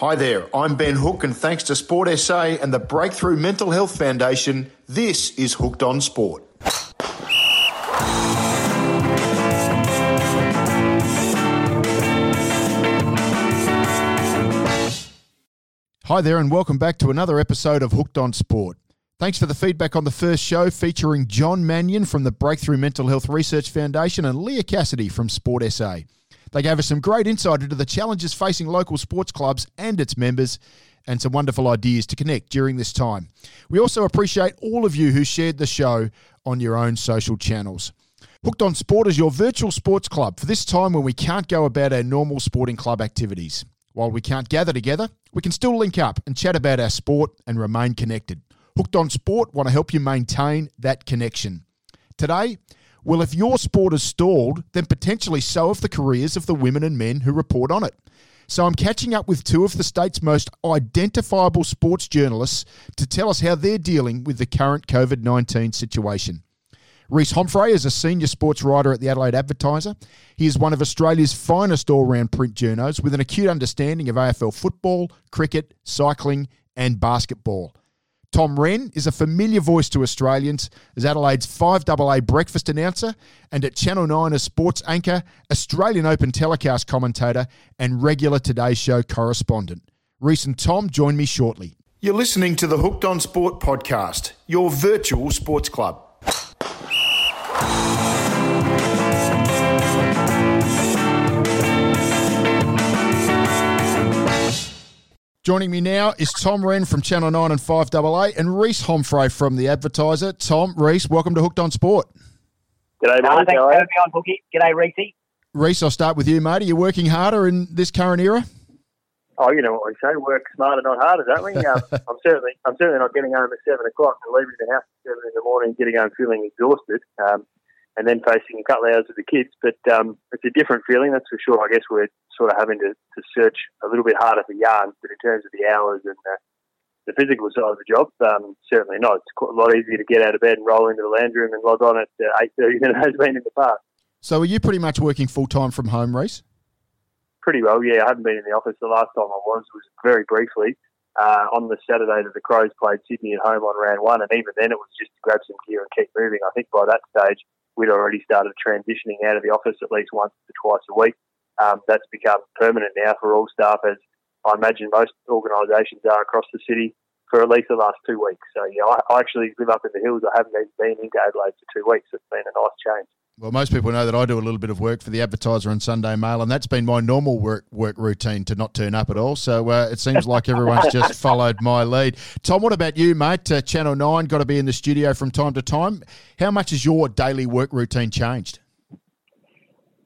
Hi there, I'm Ben Hook, and thanks to Sport SA and the Breakthrough Mental Health Foundation, this is Hooked on Sport. Hi there, and welcome back to another episode of Hooked on Sport. Thanks for the feedback on the first show featuring John Mannion from the Breakthrough Mental Health Research Foundation and Leah Cassidy from Sport SA. They gave us some great insight into the challenges facing local sports clubs and its members and some wonderful ideas to connect during this time. We also appreciate all of you who shared the show on your own social channels. Hooked on Sport is your virtual sports club for this time when we can't go about our normal sporting club activities. While we can't gather together, we can still link up and chat about our sport and remain connected. Hooked on Sport want to help you maintain that connection. Today, well, if your sport is stalled, then potentially so have the careers of the women and men who report on it. So I'm catching up with two of the state's most identifiable sports journalists to tell us how they're dealing with the current COVID 19 situation. Rhys Homfray is a senior sports writer at the Adelaide Advertiser. He is one of Australia's finest all round print journos with an acute understanding of AFL football, cricket, cycling, and basketball. Tom Wren is a familiar voice to Australians as Adelaide's 5AA breakfast announcer and at Channel 9 as sports anchor, Australian Open telecast commentator, and regular Today Show correspondent. Rhys and Tom join me shortly. You're listening to the Hooked on Sport podcast, your virtual sports club. Joining me now is Tom Wren from Channel 9 and 5AA and Rhys Homfray from The Advertiser. Tom, Rhys, welcome to Hooked on Sport. G'day, mate. Uh, thanks for having me on, Hookie. G'day, Rhysy. Rhys, I'll start with you, mate. Are you working harder in this current era? Oh, you know what we say: work smarter, not harder, don't we? Um, I'm certainly, I'm certainly not getting home at seven o'clock and leaving the house at seven in the morning, getting home feeling exhausted. Um, and then facing a couple of hours with the kids. But um, it's a different feeling, that's for sure. I guess we're sort of having to, to search a little bit harder for yarns, but in terms of the hours and uh, the physical side of the job, um, certainly not. It's quite a lot easier to get out of bed and roll into the lounge room and log on at uh, 8.30 than it has been in the past. So are you pretty much working full-time from home, Rhys? Pretty well, yeah. I haven't been in the office. The last time I was was very briefly. Uh, on the Saturday that the Crows played Sydney at home on round one, and even then it was just to grab some gear and keep moving. I think by that stage we'd already started transitioning out of the office at least once to twice a week. Um, that's become permanent now for all staff, as I imagine most organisations are across the city for at least the last two weeks. So, yeah, I, I actually live up in the hills. I haven't even been into Adelaide for two weeks. It's been a nice change. Well, most people know that I do a little bit of work for the Advertiser and Sunday Mail, and that's been my normal work work routine to not turn up at all. So uh, it seems like everyone's just followed my lead. Tom, what about you, mate? Uh, Channel Nine, got to be in the studio from time to time. How much has your daily work routine changed?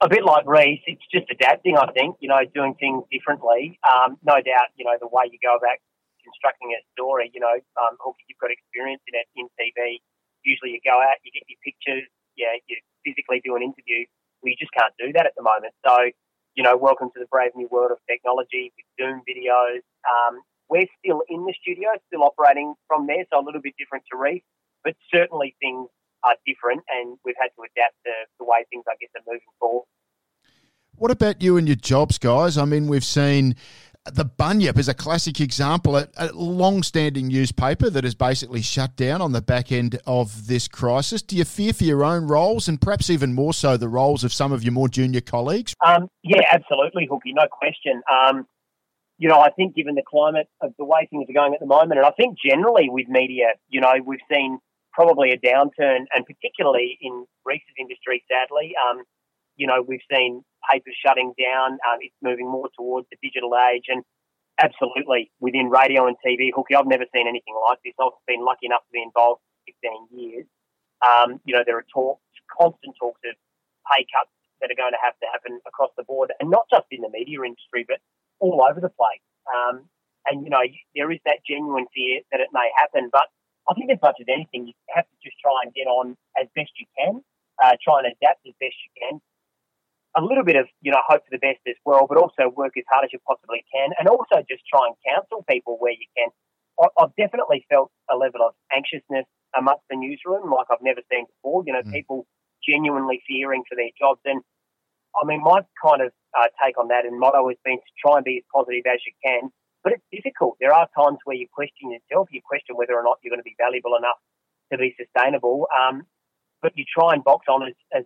A bit like Rhys, it's just adapting. I think you know, doing things differently. Um, no doubt, you know, the way you go about constructing a story. You know, um, you've got experience in it in TV. Usually, you go out, you get your pictures yeah, you physically do an interview. We just can't do that at the moment. So, you know, welcome to the brave new world of technology with Zoom videos. Um, we're still in the studio, still operating from there, so a little bit different to Rhys, but certainly things are different, and we've had to adapt to the way things, I guess, are moving forward. What about you and your jobs, guys? I mean, we've seen the Bunyip is a classic example, a, a long standing newspaper that is basically shut down on the back end of this crisis. Do you fear for your own roles and perhaps even more so the roles of some of your more junior colleagues? Um, yeah, absolutely, Hookie, no question. Um, you know, I think given the climate of the way things are going at the moment, and I think generally with media, you know, we've seen probably a downturn, and particularly in Rhys's industry, sadly. Um, you know, we've seen papers shutting down. Um, it's moving more towards the digital age. And absolutely, within radio and TV, Hookie, I've never seen anything like this. I've been lucky enough to be involved for 15 years. Um, you know, there are talks, constant talks of pay cuts that are going to have to happen across the board, and not just in the media industry, but all over the place. Um, and, you know, there is that genuine fear that it may happen. But I think as much as anything, you have to just try and get on as best you can, uh, try and adapt as best you can a little bit of, you know, hope for the best as well, but also work as hard as you possibly can and also just try and counsel people where you can. I've definitely felt a level of anxiousness amongst the newsroom like I've never seen before. You know, mm. people genuinely fearing for their jobs. And I mean, my kind of uh, take on that and motto has been to try and be as positive as you can. but it's difficult. There are times where you question yourself. You question whether or not you're going to be valuable enough to be sustainable. Um, but you try and box on as, as,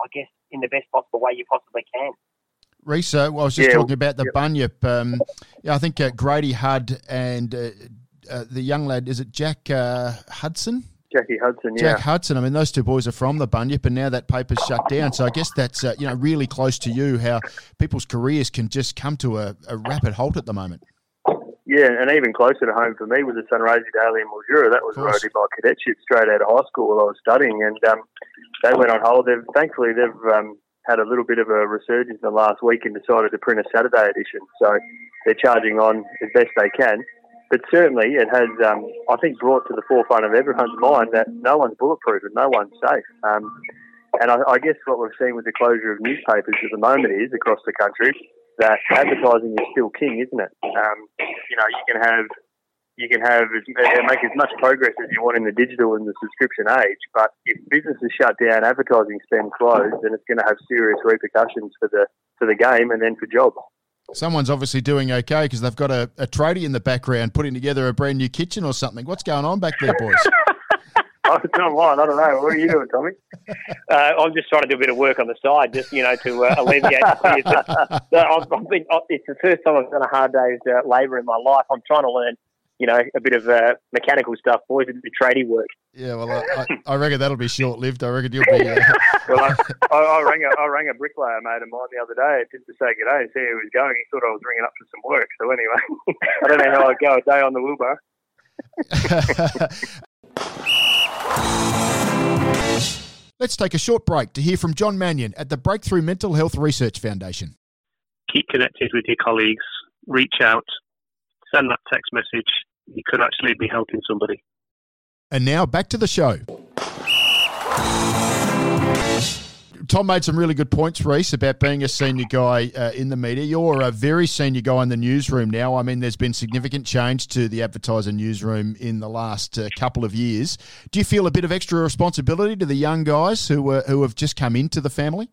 I guess, in the best possible way you possibly can. Risa, well, I was just yeah, talking about the yep. bunyip. Um, yeah, I think uh, Grady Hudd and uh, uh, the young lad, is it Jack uh, Hudson? Jackie Hudson, yeah. Jack Hudson. I mean, those two boys are from the Bunyip, and now that paper's shut down. So I guess that's uh, you know really close to you. How people's careers can just come to a, a, rapid halt at the moment. Yeah, and even closer to home for me was the Sunraysia Daily in Mildura. That was rowed by cadetship straight out of high school while I was studying, and um, they went on hold. They've, thankfully, they've um, had a little bit of a resurgence in the last week and decided to print a Saturday edition. So they're charging on as best they can but certainly it has, um, I think, brought to the forefront of everyone's mind that no one's bulletproof and no one's safe. Um, and I, I, guess what we've seen with the closure of newspapers at the moment is across the country that advertising is still king, isn't it? Um, you know, you can have you can have make as much progress as you want in the digital and the subscription age, but if businesses shut down, advertising spend slows, then it's going to have serious repercussions for the for the game and then for jobs. Someone's obviously doing okay because they've got a, a tradie in the background putting together a brand new kitchen or something. What's going on back there, boys? oh, not mine. I don't know. What are you doing, Tommy? Uh, I'm just trying to do a bit of work on the side, just you know, to uh, alleviate. the so I've, I've been, it's the first time I've done a hard day's uh, labour in my life. I'm trying to learn you know, a bit of uh, mechanical stuff, boys, and a bit of tradie work. Yeah, well, I, I, reckon that'll be short lived. I reckon you'll be. Uh... well, I, I, I, rang a, I rang a bricklayer mate of mine the other day just to say good day and see how he was going. He thought I was ringing up for some work. So anyway, I don't know how I'd go a day on the wheelbarrow. Let's take a short break to hear from John Mannion at the Breakthrough Mental Health Research Foundation. Keep connected with your colleagues. Reach out send that text message, you could actually be helping somebody. And now back to the show. Tom made some really good points, Rhys, about being a senior guy uh, in the media. You're a very senior guy in the newsroom now. I mean, there's been significant change to the advertiser newsroom in the last uh, couple of years. Do you feel a bit of extra responsibility to the young guys who uh, who have just come into the family?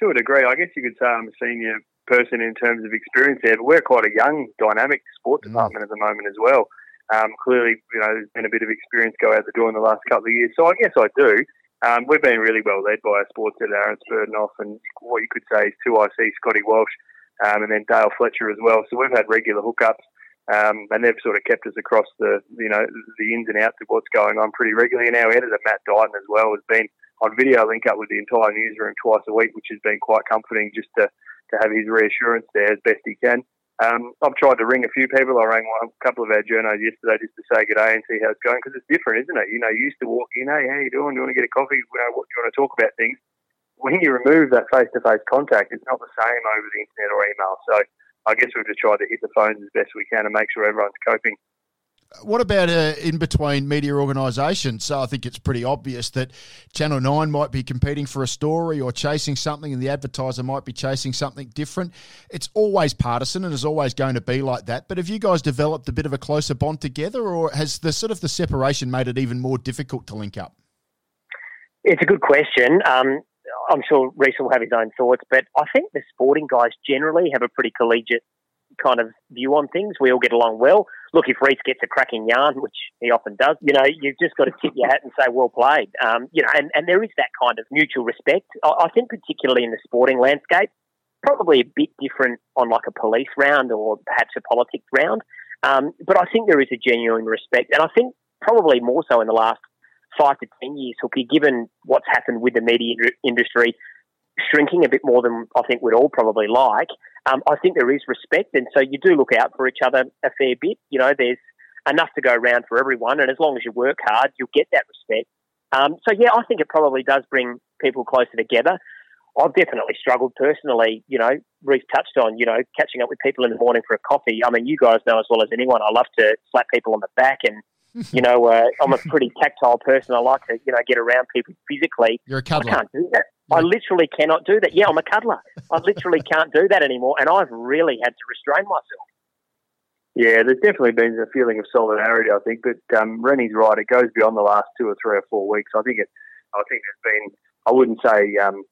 To a degree, I guess you could say I'm a senior person in terms of experience there, but we're quite a young, dynamic sport mm. department mm. at the moment as well. Um, clearly, you know, there's been a bit of experience go out the door in the last couple of years. So I guess I do. Um, we've been really well led by our sports editor, Aaron Spurdenoff, and what you could say is 2IC, Scotty Walsh, um, and then Dale Fletcher as well. So we've had regular hookups, um, and they've sort of kept us across the, you know, the ins and outs of what's going on pretty regularly. And our editor, Matt Deighton, as well, has been on video link up with the entire newsroom twice a week, which has been quite comforting just to to have his reassurance there as best he can. Um, I've tried to ring a few people. I rang a couple of our journos yesterday just to say good day and see how it's going because it's different, isn't it? You know, you used to walk in, hey, how you doing? Do you want to get a coffee? Know, what do you want to talk about things? When you remove that face-to-face contact, it's not the same over the internet or email. So I guess we've just tried to hit the phones as best we can and make sure everyone's coping what about uh, in between media organisations? So I think it's pretty obvious that Channel 9 might be competing for a story or chasing something, and the advertiser might be chasing something different. It's always partisan and is always going to be like that. But have you guys developed a bit of a closer bond together, or has the sort of the separation made it even more difficult to link up? It's a good question. Um, I'm sure Rhys will have his own thoughts, but I think the sporting guys generally have a pretty collegiate kind of view on things. We all get along well. Look, if Rhys gets a cracking yarn, which he often does, you know, you've just got to tip your hat and say, well played. Um, you know, and, and there is that kind of mutual respect. I, I think particularly in the sporting landscape, probably a bit different on like a police round or perhaps a politics round. Um, but I think there is a genuine respect. And I think probably more so in the last five to 10 years, Hookie, given what's happened with the media industry shrinking a bit more than I think we'd all probably like um, I think there is respect, and so you do look out for each other a fair bit. You know, there's enough to go around for everyone, and as long as you work hard, you'll get that respect. Um, so yeah, I think it probably does bring people closer together. I've definitely struggled personally. You know, Rhys touched on you know catching up with people in the morning for a coffee. I mean, you guys know as well as anyone. I love to slap people on the back and you know, uh, I'm a pretty tactile person. I like to, you know, get around people physically. You're a cuddler. I can't do that. I literally cannot do that. Yeah, I'm a cuddler. I literally can't do that anymore, and I've really had to restrain myself. Yeah, there's definitely been a feeling of solidarity, I think, but um, Rennie's right. It goes beyond the last two or three or four weeks. I think it. I think there's been. I wouldn't say um,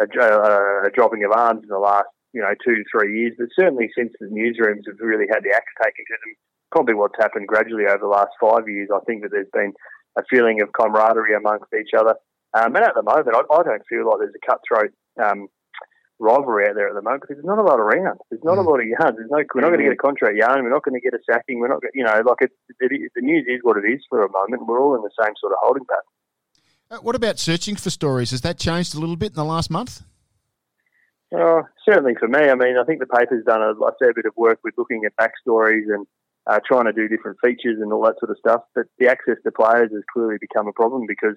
a, a, a, dropping of arms in the last you know, two to three years, but certainly since the newsrooms have really had the axe taken to them, probably what's happened gradually over the last five years, I think that there's been a feeling of camaraderie amongst each other. Um, and at the moment, I, I, don't feel like there's a cutthroat um, rivalry out there at the moment because there's not a lot around. There's not mm. a lot of yarns. There's no. We're not going to get a contract yarn. We're not going to get a sacking. We're not. You know, like it, it, it, the news is what it is for a moment. We're all in the same sort of holding pattern. Uh, what about searching for stories? Has that changed a little bit in the last month? Uh, certainly for me. I mean, I think the paper's done a, a fair bit of work with looking at backstories and uh, trying to do different features and all that sort of stuff. But the access to players has clearly become a problem because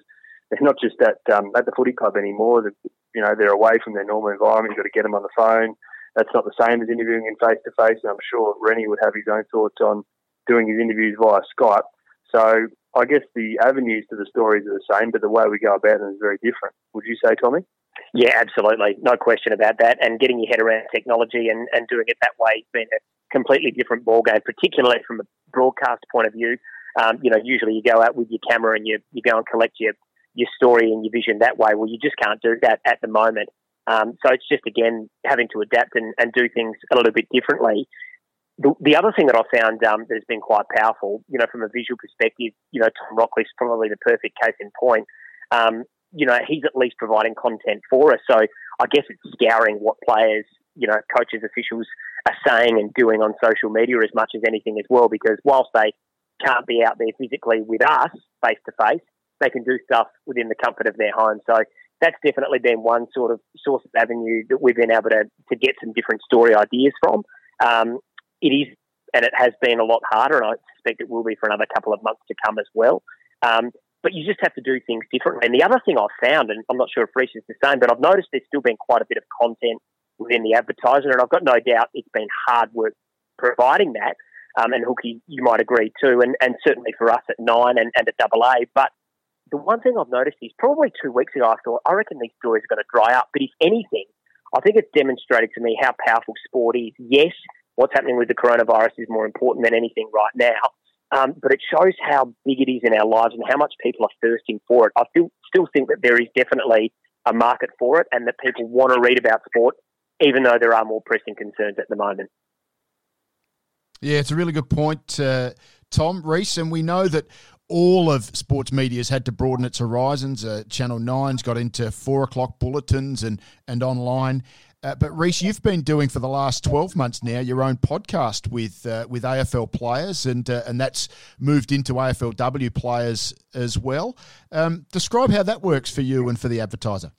they're not just at um, at the footy club anymore. They're, you know, they're away from their normal environment. You've got to get them on the phone. That's not the same as interviewing in face to face. And I'm sure Rennie would have his own thoughts on doing his interviews via Skype. So I guess the avenues to the stories are the same, but the way we go about them is very different. Would you say, Tommy? Yeah, absolutely. No question about that. And getting your head around technology and, and doing it that way has been a completely different ballgame, particularly from a broadcast point of view. Um, you know, usually you go out with your camera and you, you go and collect your, your story and your vision that way. Well, you just can't do that at the moment. Um, so it's just, again, having to adapt and, and do things a little bit differently. The, the other thing that I found um, that has been quite powerful, you know, from a visual perspective, you know, Tom Rockliff's probably the perfect case in point. Um, you know, he's at least providing content for us. So I guess it's scouring what players, you know, coaches, officials are saying and doing on social media as much as anything as well, because whilst they can't be out there physically with us face to face, they can do stuff within the comfort of their home. So that's definitely been one sort of source of avenue that we've been able to, to get some different story ideas from. Um, it is, and it has been a lot harder, and I suspect it will be for another couple of months to come as well. Um, but you just have to do things differently. And the other thing I've found, and I'm not sure if Rhys is the same, but I've noticed there's still been quite a bit of content within the advertiser, and I've got no doubt it's been hard work providing that. Um, and Hookie, you might agree too, and, and certainly for us at nine and, and at double A. But the one thing I've noticed is probably two weeks ago, I thought, I reckon these stories are going to dry up. But if anything, I think it's demonstrated to me how powerful sport is. Yes, what's happening with the coronavirus is more important than anything right now. Um, but it shows how big it is in our lives and how much people are thirsting for it. I still still think that there is definitely a market for it, and that people want to read about sport, even though there are more pressing concerns at the moment. Yeah, it's a really good point, uh, Tom Rhys, and we know that all of sports media has had to broaden its horizons. Uh, Channel 9's got into four o'clock bulletins and, and online. Uh, but Rhys, you've been doing for the last twelve months now your own podcast with uh, with AFL players, and uh, and that's moved into AFLW players as well. Um, describe how that works for you and for the advertiser.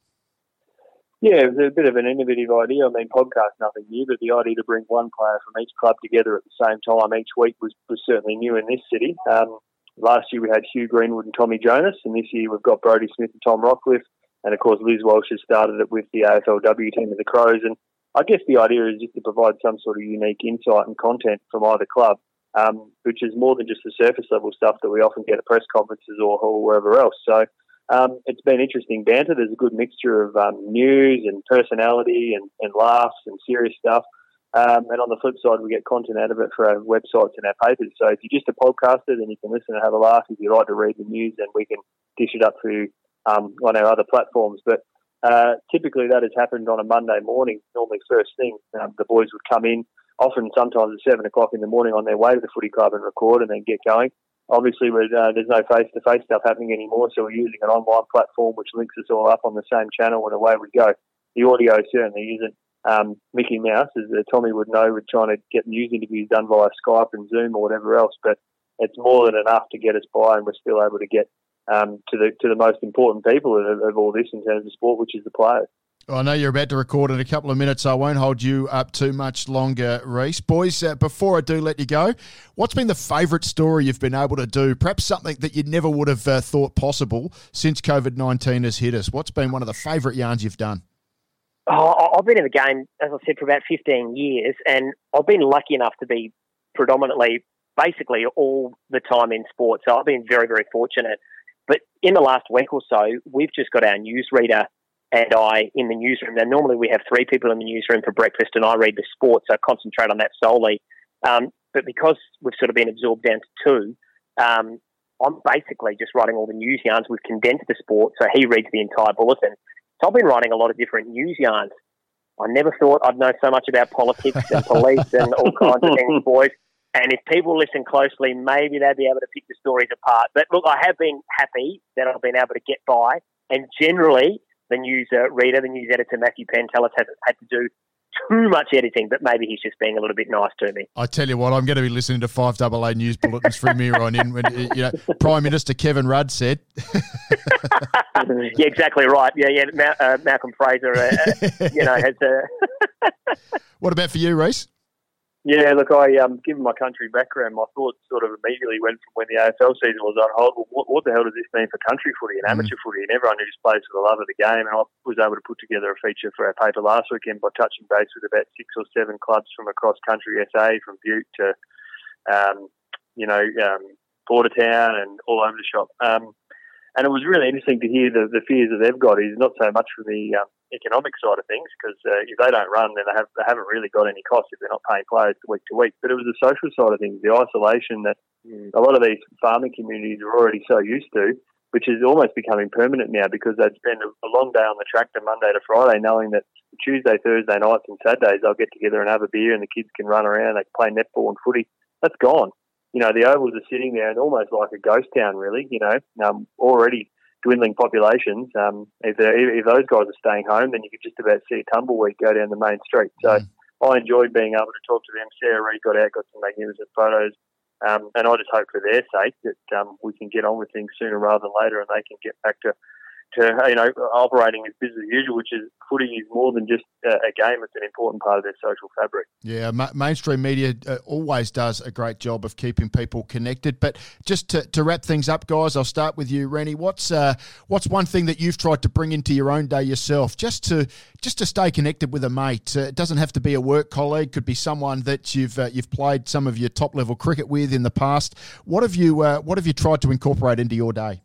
Yeah, it was a bit of an innovative idea. I mean, podcast nothing new, but the idea to bring one player from each club together at the same time each week was, was certainly new in this city. Um, last year we had Hugh Greenwood and Tommy Jonas, and this year we've got Brodie Smith and Tom Rockliff. And of course, Liz Walsh has started it with the AFLW team of the Crows. And I guess the idea is just to provide some sort of unique insight and content from either club, um, which is more than just the surface level stuff that we often get at press conferences or, or wherever else. So um, it's been interesting banter. There's a good mixture of um, news and personality and, and laughs and serious stuff. Um, and on the flip side, we get content out of it for our websites and our papers. So if you're just a podcaster, then you can listen and have a laugh. If you like to read the news, then we can dish it up through um, on our other platforms. But uh, typically that has happened on a Monday morning, normally first thing. Um, the boys would come in, often sometimes at 7 o'clock in the morning on their way to the footy club and record and then get going. Obviously, uh, there's no face-to-face stuff happening anymore, so we're using an online platform which links us all up on the same channel and away we go. The audio certainly isn't um, Mickey Mouse, as Tommy would know, we're trying to get news interviews done via Skype and Zoom or whatever else, but it's more than enough to get us by, and we're still able to get um, to the to the most important people of, of, all this in terms of sport, which is the players. I know you're about to record in a couple of minutes. So I won't hold you up too much longer, Rhys. Boys, uh, before I do let you go, what's been the favourite story you've been able to do? Perhaps something that you never would have uh, thought possible since COVID 19 has hit us. What's been one of the favourite yarns you've done? Oh, I've been in the game, as I said, for about 15 years, and I've been lucky enough to be predominantly, basically, all the time in sport. So I've been very, very fortunate. But in the last week or so, we've just got our newsreader and I in the newsroom. Now, normally we have three people in the newsroom for breakfast, and I read the sport, so I concentrate on that solely. Um, but because we've sort of been absorbed down to two, um, I'm basically just writing all the news yarns. We've condensed the sport, so he reads the entire bulletin. So I've been writing a lot of different news yarns. I never thought I'd know so much about politics and police and all kinds of things, boys. And if people listen closely, maybe they'll be able to pick the stories apart. But look, I have been happy that I've been able to get by. And generally, the news uh, reader, the news editor, Matthew Pantelis, hasn't had to do too much editing, but maybe he's just being a little bit nice to me. I tell you what, I'm going to be listening to five double A news bulletins from here on in. When you know, Prime Minister Kevin Rudd said. yeah, exactly right. Yeah, yeah. Ma- uh, Malcolm Fraser, uh, uh you know, has. Uh, what about for you, Rhys? Yeah, look, I um, given my country background, my thoughts sort of immediately went from when the AFL season was on hold. Well, what, what the hell does this mean for country footy and amateur mm. footy and everyone who just plays for the love of the game? And I was able to put together a feature for our paper last weekend by touching base with about six or seven clubs from across country SA, from Bute to, um, you know, um, Bordertown and all over the shop. Um, and it was really interesting to hear the, the fears that they've got is not so much from the um, economic side of things because uh, if they don't run, then they, have, they haven't really got any cost if they're not paying players week to week. But it was the social side of things, the isolation that mm. a lot of these farming communities are already so used to, which is almost becoming permanent now because they'd spend a, a long day on the tractor Monday to Friday, knowing that Tuesday, Thursday nights, and Saturdays they'll get together and have a beer, and the kids can run around, they can play netball and footy. That's gone. You know, the ovals are sitting there and almost like a ghost town, really. You know, um, already dwindling populations, um, if, if those guys are staying home, then you could just about see a tumbleweed go down the main street. So mm. I enjoyed being able to talk to them. Sarah Reid got out, got some magnificent photos. Um, and I just hope for their sake that um, we can get on with things sooner rather than later and they can get back to to you know operating as business as usual, which is footy is more than just a game; it's an important part of their social fabric. Yeah, ma- mainstream media uh, always does a great job of keeping people connected. But just to, to wrap things up, guys, I'll start with you, Rennie. What's uh, what's one thing that you've tried to bring into your own day yourself, just to just to stay connected with a mate? Uh, it doesn't have to be a work colleague; could be someone that you've uh, you've played some of your top level cricket with in the past. What have you uh, what have you tried to incorporate into your day?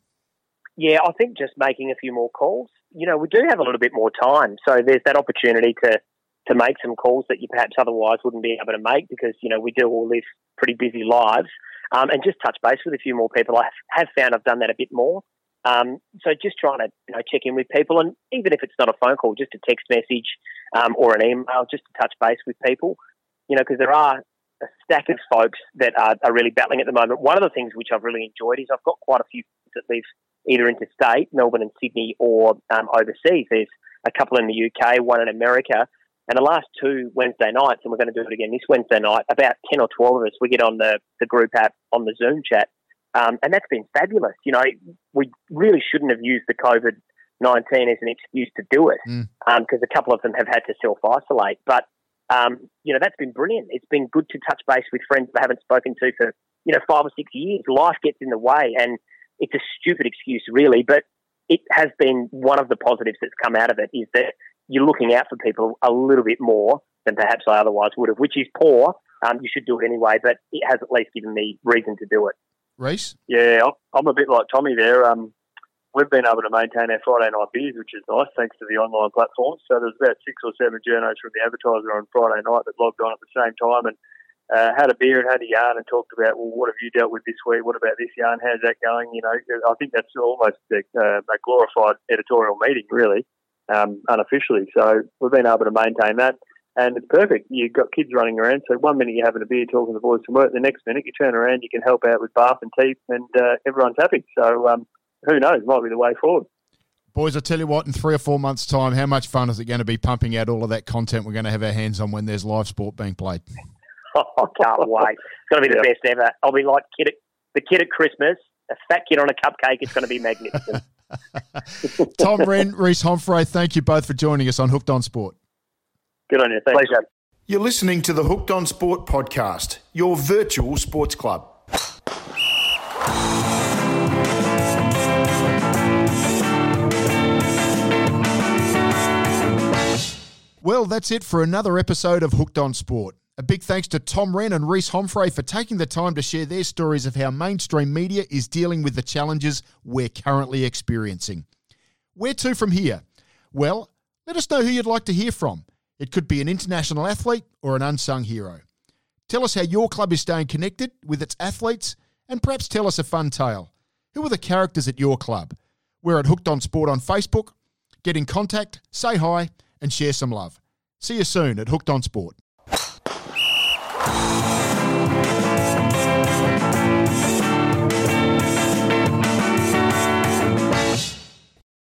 Yeah, I think just making a few more calls. You know, we do have a little bit more time, so there's that opportunity to to make some calls that you perhaps otherwise wouldn't be able to make because you know we do all live pretty busy lives, um, and just touch base with a few more people. I have found I've done that a bit more. Um, so just trying to you know, check in with people, and even if it's not a phone call, just a text message um, or an email, just to touch base with people. You know, because there are a stack of folks that are, are, really battling at the moment. One of the things which I've really enjoyed is I've got quite a few that live either interstate, Melbourne and Sydney, or um, overseas. There's a couple in the UK, one in America. And the last two Wednesday nights, and we're going to do it again this Wednesday night, about 10 or 12 of us, we get on the, the group app on the Zoom chat. Um, and that's been fabulous. You know, we really shouldn't have used the COVID 19 as an excuse to do it because mm. um, a couple of them have had to self isolate. But, um, you know, that's been brilliant. It's been good to touch base with friends that I haven't spoken to for, you know, five or six years. Life gets in the way. And it's a stupid excuse, really, but it has been one of the positives that's come out of it is that you're looking out for people a little bit more than perhaps I otherwise would have, which is poor. Um, you should do it anyway, but it has at least given me reason to do it. Rhys? Yeah, I'm a bit like Tommy there. Um, we've been able to maintain our Friday night beers, which is nice thanks to the online platforms. So there's about six or seven journos from the advertiser on Friday night that logged on at the same time and uh, had a beer and had a yarn and talked about, well, what have you dealt with this week? What about this yarn? How's that going? You know, I think that's almost a, uh, a glorified editorial meeting, really, um, unofficially. So we've been able to maintain that. And it's perfect. You've got kids running around. So one minute you're having a beer talking to the boys from work. The next minute you turn around, you can help out with bath and teeth, and uh, everyone's happy. So um, who knows? Might be the way forward. Boys, I tell you what, in three or four months' time, how much fun is it going to be pumping out all of that content we're going to have our hands on when there's live sport being played? I can't wait. It's going to be the best ever. I'll be like kid at, the kid at Christmas, a fat kid on a cupcake. It's going to be magnificent. Tom Wren, Rhys Homfray, thank you both for joining us on Hooked on Sport. Good on you. Thanks. Pleasure. You're listening to the Hooked on Sport podcast, your virtual sports club. Well, that's it for another episode of Hooked on Sport. A big thanks to Tom Wren and Rhys Homfray for taking the time to share their stories of how mainstream media is dealing with the challenges we're currently experiencing. Where to from here? Well, let us know who you'd like to hear from. It could be an international athlete or an unsung hero. Tell us how your club is staying connected with its athletes and perhaps tell us a fun tale. Who are the characters at your club? We're at Hooked on Sport on Facebook. Get in contact, say hi, and share some love. See you soon at Hooked on Sport.